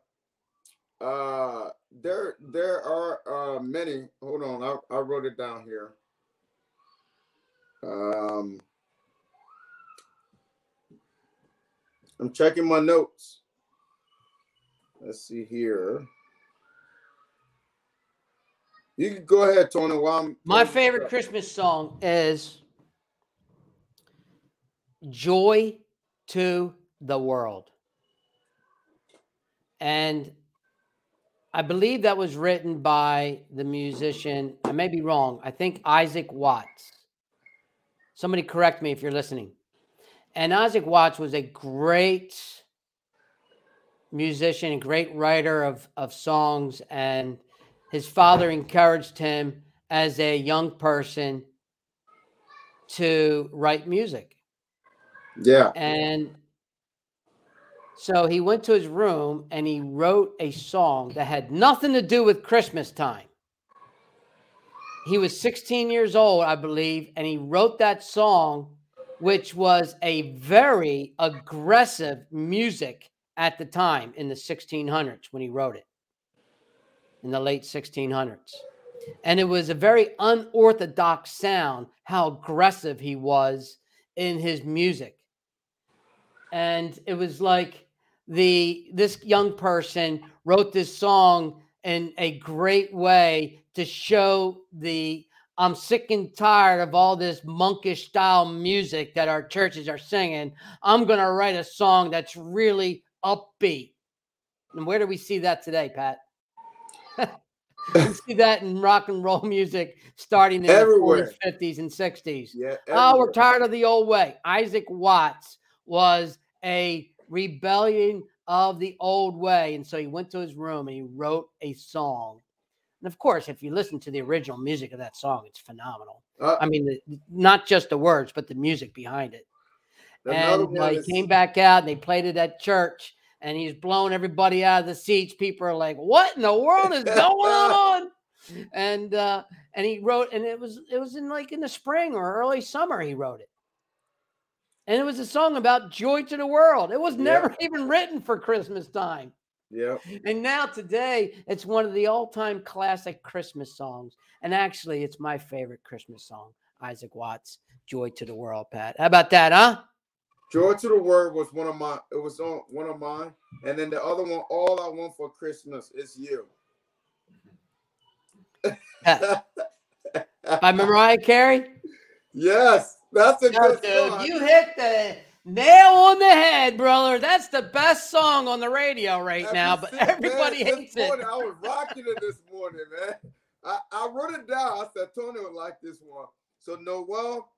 uh there there are uh many. Hold on, I, I wrote it down here. Um I'm checking my notes. Let's see here. You can go ahead, Tony. While I'm My favorite Christmas song is Joy to the World. And I believe that was written by the musician. I may be wrong. I think Isaac Watts. Somebody correct me if you're listening. And Isaac Watts was a great musician great writer of, of songs. And his father encouraged him as a young person to write music. Yeah. And so he went to his room and he wrote a song that had nothing to do with Christmas time. He was 16 years old, I believe, and he wrote that song, which was a very aggressive music at the time in the 1600s when he wrote it, in the late 1600s. And it was a very unorthodox sound, how aggressive he was in his music and it was like the this young person wrote this song in a great way to show the I'm sick and tired of all this monkish style music that our churches are singing. I'm going to write a song that's really upbeat. And where do we see that today, Pat? [laughs] we see that in rock and roll music starting in Everywhere. the 40s, 50s, and 60s. Yeah. Oh, we're tired of the old way. Isaac Watts was a rebellion of the old way. And so he went to his room and he wrote a song. And of course, if you listen to the original music of that song, it's phenomenal. Uh, I mean, the, not just the words, but the music behind it. and uh, he came back out and they played it at church and he's blowing everybody out of the seats. People are like, what in the world is going [laughs] on? And uh, and he wrote, and it was it was in like in the spring or early summer he wrote it. And it was a song about joy to the world. It was Yeah. never [laughs] even written for Christmas time. Yeah. And now today, it's one of the all-time classic Christmas songs. And actually, it's my favorite Christmas song, Isaac Watts, "Joy to the World." Pat, how about that, huh? Joy to the World" was one of my. It was on one of mine, and then the other one, All I Want for Christmas is You. [laughs] By Mariah Carey. yes, that's a No, good dude, song. you hit the nail on the head, brother. That's the best song on the radio right Have now, but everybody man? hates it. morning, I was rocking it this morning, man. I, I wrote it down. I said Tony would like this one. So Noel,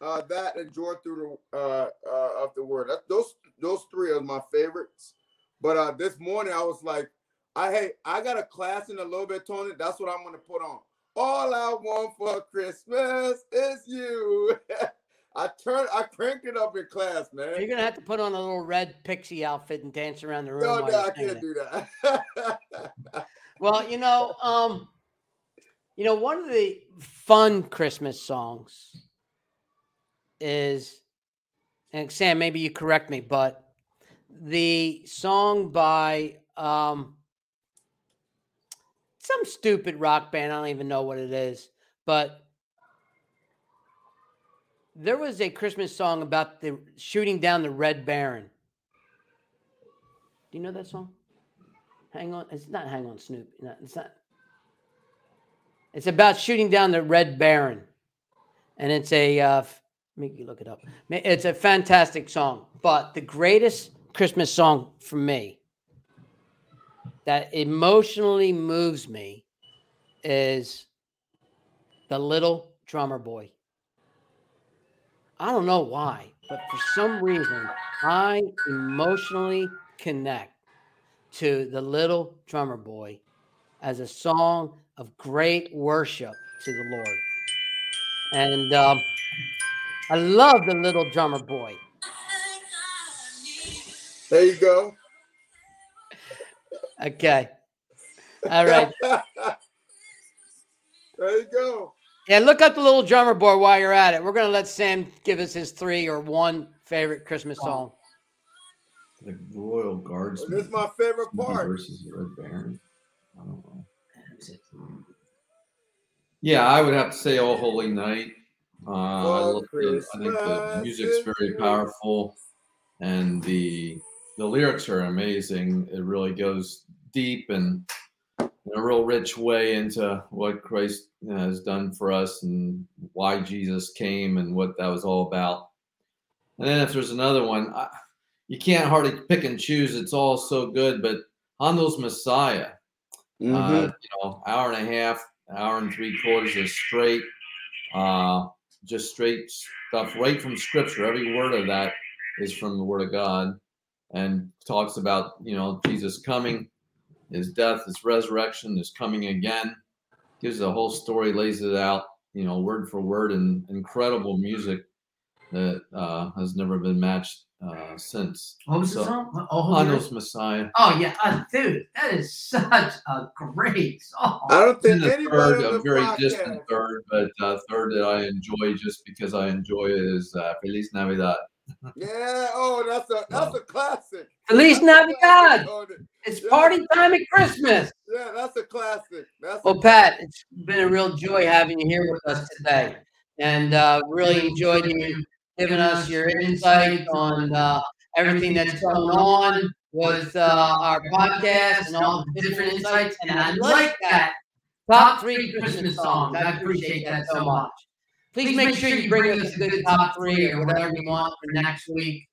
uh, that and joy through the uh, uh, of the word. That, those those three are my favorites. But uh, this morning I was like, I hey, I got a class in a little bit, Tony. That's what I'm gonna put on. All I want for Christmas is you. [laughs] I turned, I cranked it up in class, man. You're gonna have to put on a little red pixie outfit and dance around the room. No, no, I can't it. do that. [laughs] Well, you know, um, you know, one of the fun Christmas songs is, and Sam, maybe you correct me, but the song by um, some stupid rock band. I don't even know what it is, but there was a Christmas song about the shooting down the Red Baron. Do you know that song? Hang on, it's not Hang on, Snoop. No, it's not. It's about shooting down the Red Baron, and it's a. Uh, make you look it up. It's a fantastic song, but the greatest Christmas song for me that emotionally moves me is the Little Drummer Boy. I don't know why, but for some reason, I emotionally connect to the Little Drummer Boy as a song of great worship to the Lord. And um, I love the Little Drummer Boy. there you go. Okay. All right. [laughs] there you go. Yeah, look up the Little Drummer Boy while you're at it. We're going to let Sam give us his three or one favorite Christmas song. The Royal Guardsmen. This is my favorite part. versus the Red Baron. I don't know. Yeah, I would have to say "Oh Holy Night." Uh, I, love the, I think the music's very powerful, and the the lyrics are amazing. It really goes deep and in a real rich way into what Christ has done for us and why Jesus came and what that was all about. And then if there's another one, I, you can't hardly pick and choose. It's all so good, but Handel's Messiah Mhm. uh, you know, hour and a half, hour and three quarters of straight, uh, just straight stuff right from scripture. Every word of that is from the word of God and talks about, you know, Jesus coming, his death, his resurrection, his coming again. Gives the whole story, lays it out, you know, word for word, and incredible music that uh, has never been matched uh, since. What was the song? Oh, Holy Handel's Messiah. oh yeah, uh, dude, that is such a great song. I don't in think the anybody third, on a very podcast- distant third, but uh, third that I enjoy just because I enjoy it is uh, Feliz Navidad. [laughs] Yeah. Oh, that's a that's a classic. Feliz That's a classic, Navidad! It's party time at Christmas. Yeah, that's a classic. That's Well, Pat, it's been a real joy having you here with us today, and uh, really enjoyed you giving us your insight on uh, everything that's going on with uh, our podcast and all the different insights. And I like that top three Christmas songs. I appreciate that so much. Please make sure you bring us a good top three or whatever you want for next week.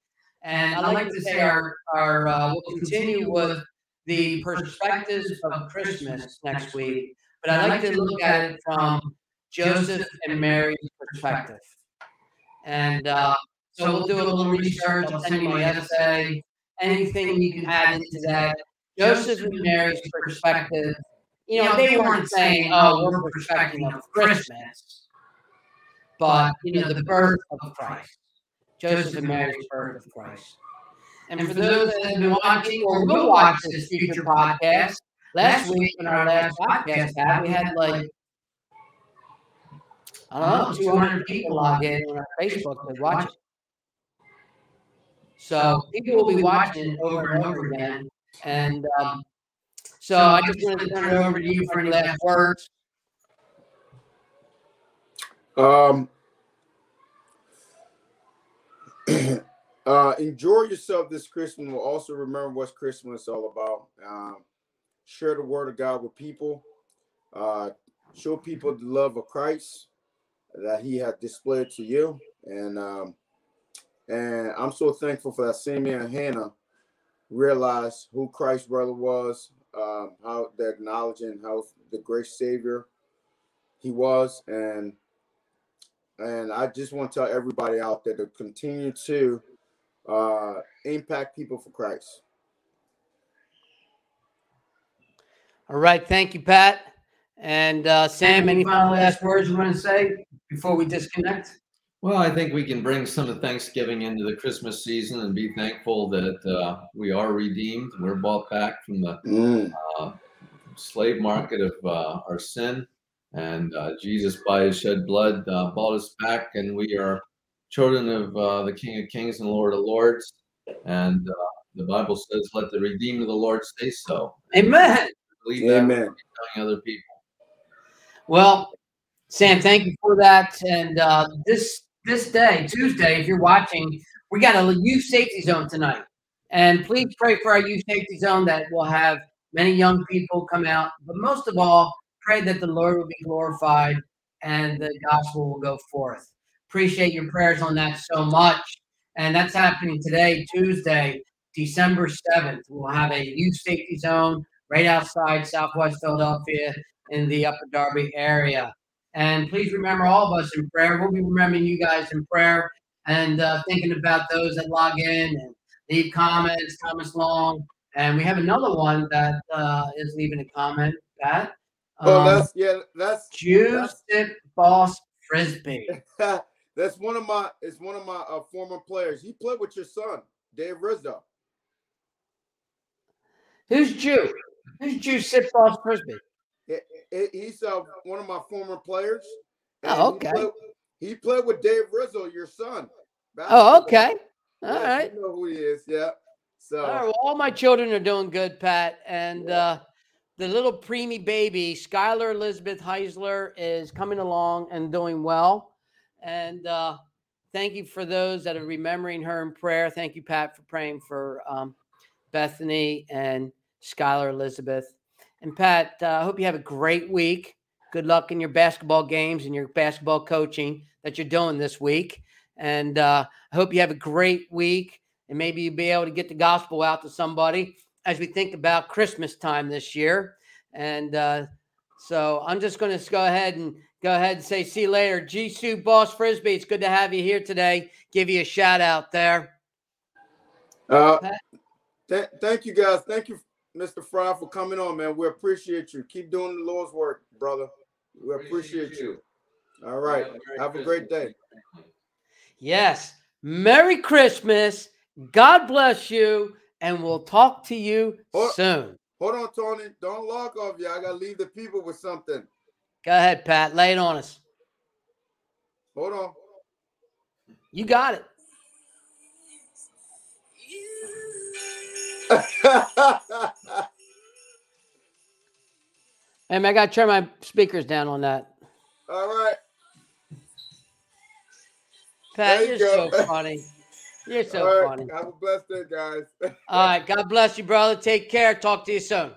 And I'd like to say our our uh, we'll continue with the perspectives of Christmas next week, but I'd like to look at it from Joseph and Mary's perspective. And uh, so we'll do a little research. I'll send you my essay. Anything you can add into that. Joseph and Mary's perspective. You know, they weren't saying, "Oh, we're perspecting of Christmas," but you know, the birth of Christ. Joseph and Mary's birth of Christ. And for those that have been watching or will watch this future podcast, last week in our last podcast, Pat, we had like I don't know, 200 people log in on our Facebook to watch it. So people will be watching it over and over again. And um, so I just wanted to turn it over to you for any last words. Um, uh, enjoy yourself this Christmas. But also remember what Christmas is all about. Um, share the word of God with people. Uh, show people the love of Christ that He has displayed to you. And um, and I'm so thankful for that same man Hannah realized who Christ's brother was, um, how they're acknowledging how the great Savior he was, and and I just want to tell everybody out there to continue to uh, impact people for Christ. All right. Thank you, Pat. And uh, Sam, any final last words you want to say before we disconnect? Well, I think we can bring some of Thanksgiving into the Christmas season and be thankful that uh, we are redeemed. We're bought back from the Mm. uh, slave market of uh, our sin. And uh, Jesus, by his shed blood, uh, bought us back, and we are children of uh, the King of Kings and Lord of Lords. And uh, the Bible says, Let the redeemed of the Lord say so. Amen. Believe that, Amen. telling other people. Well, Sam, thank you for that. And uh, this this day, Tuesday, if you're watching, we got a youth safety zone tonight. And please pray for our youth safety zone that will have many young people come out. But most of all, pray that the Lord will be glorified and the gospel will go forth. Appreciate your prayers on that so much. And that's happening today, Tuesday, December 7th. We'll have a youth safety zone right outside Southwest Philadelphia in the Upper Darby area. And please remember all of us in prayer. We'll be remembering you guys in prayer and uh, thinking about those that log in and leave comments, Thomas Long. And we have another one that uh, is leaving a comment. That Oh, um, that's yeah, that's Juice Dip Boss Frisbee. [laughs] that's one of my it's one of my uh, former players. He played with your son, Dave Rizzo. Who's Jew? Who's Jew? Dip Boss Frisbee? He- he- he's uh, one of my former players. Oh, and he okay. played- He played, with Dave Rizzo, your son. Oh, okay. All Yes, right. You know who he is, yeah. So All right. Well, all my children are doing good, Pat. And Yeah. uh, the little preemie baby, Skylar Elizabeth Heisler, is coming along and doing well. And uh, thank you for those that are remembering her in prayer. Thank you, Pat, for praying for um, Bethany and Skylar Elizabeth. And Pat, uh, I hope you have a great week. Good luck in your basketball games and your basketball coaching that you're doing this week. And uh, I hope you have a great week and maybe you'll be able to get the gospel out to somebody as we think about Christmas time this year. And uh, so I'm just going to go ahead and go ahead and say, see you later. Jisoo Boss Frisbee, it's good to have you here today. Give you a shout out there. uh, th- thank you guys. Thank you, Mr. Fry, for coming on, man. We appreciate you. Keep doing the Lord's work, brother. We appreciate you. All right. Have a great day. Yes. Merry Christmas. God bless you. And we'll talk to you Oh. soon. Hold on, Tony. Don't log off yet. I gotta leave the people with something. Go ahead, Pat. Lay it on us. Hold on. You got it. [laughs] Hey, man, I got to turn my speakers down on that. All right. Pat, There you're you so go. [laughs] funny. You're so All right. funny. Have a blessed day, guys. [laughs] All right. God bless you, brother. Take care. Talk to you soon.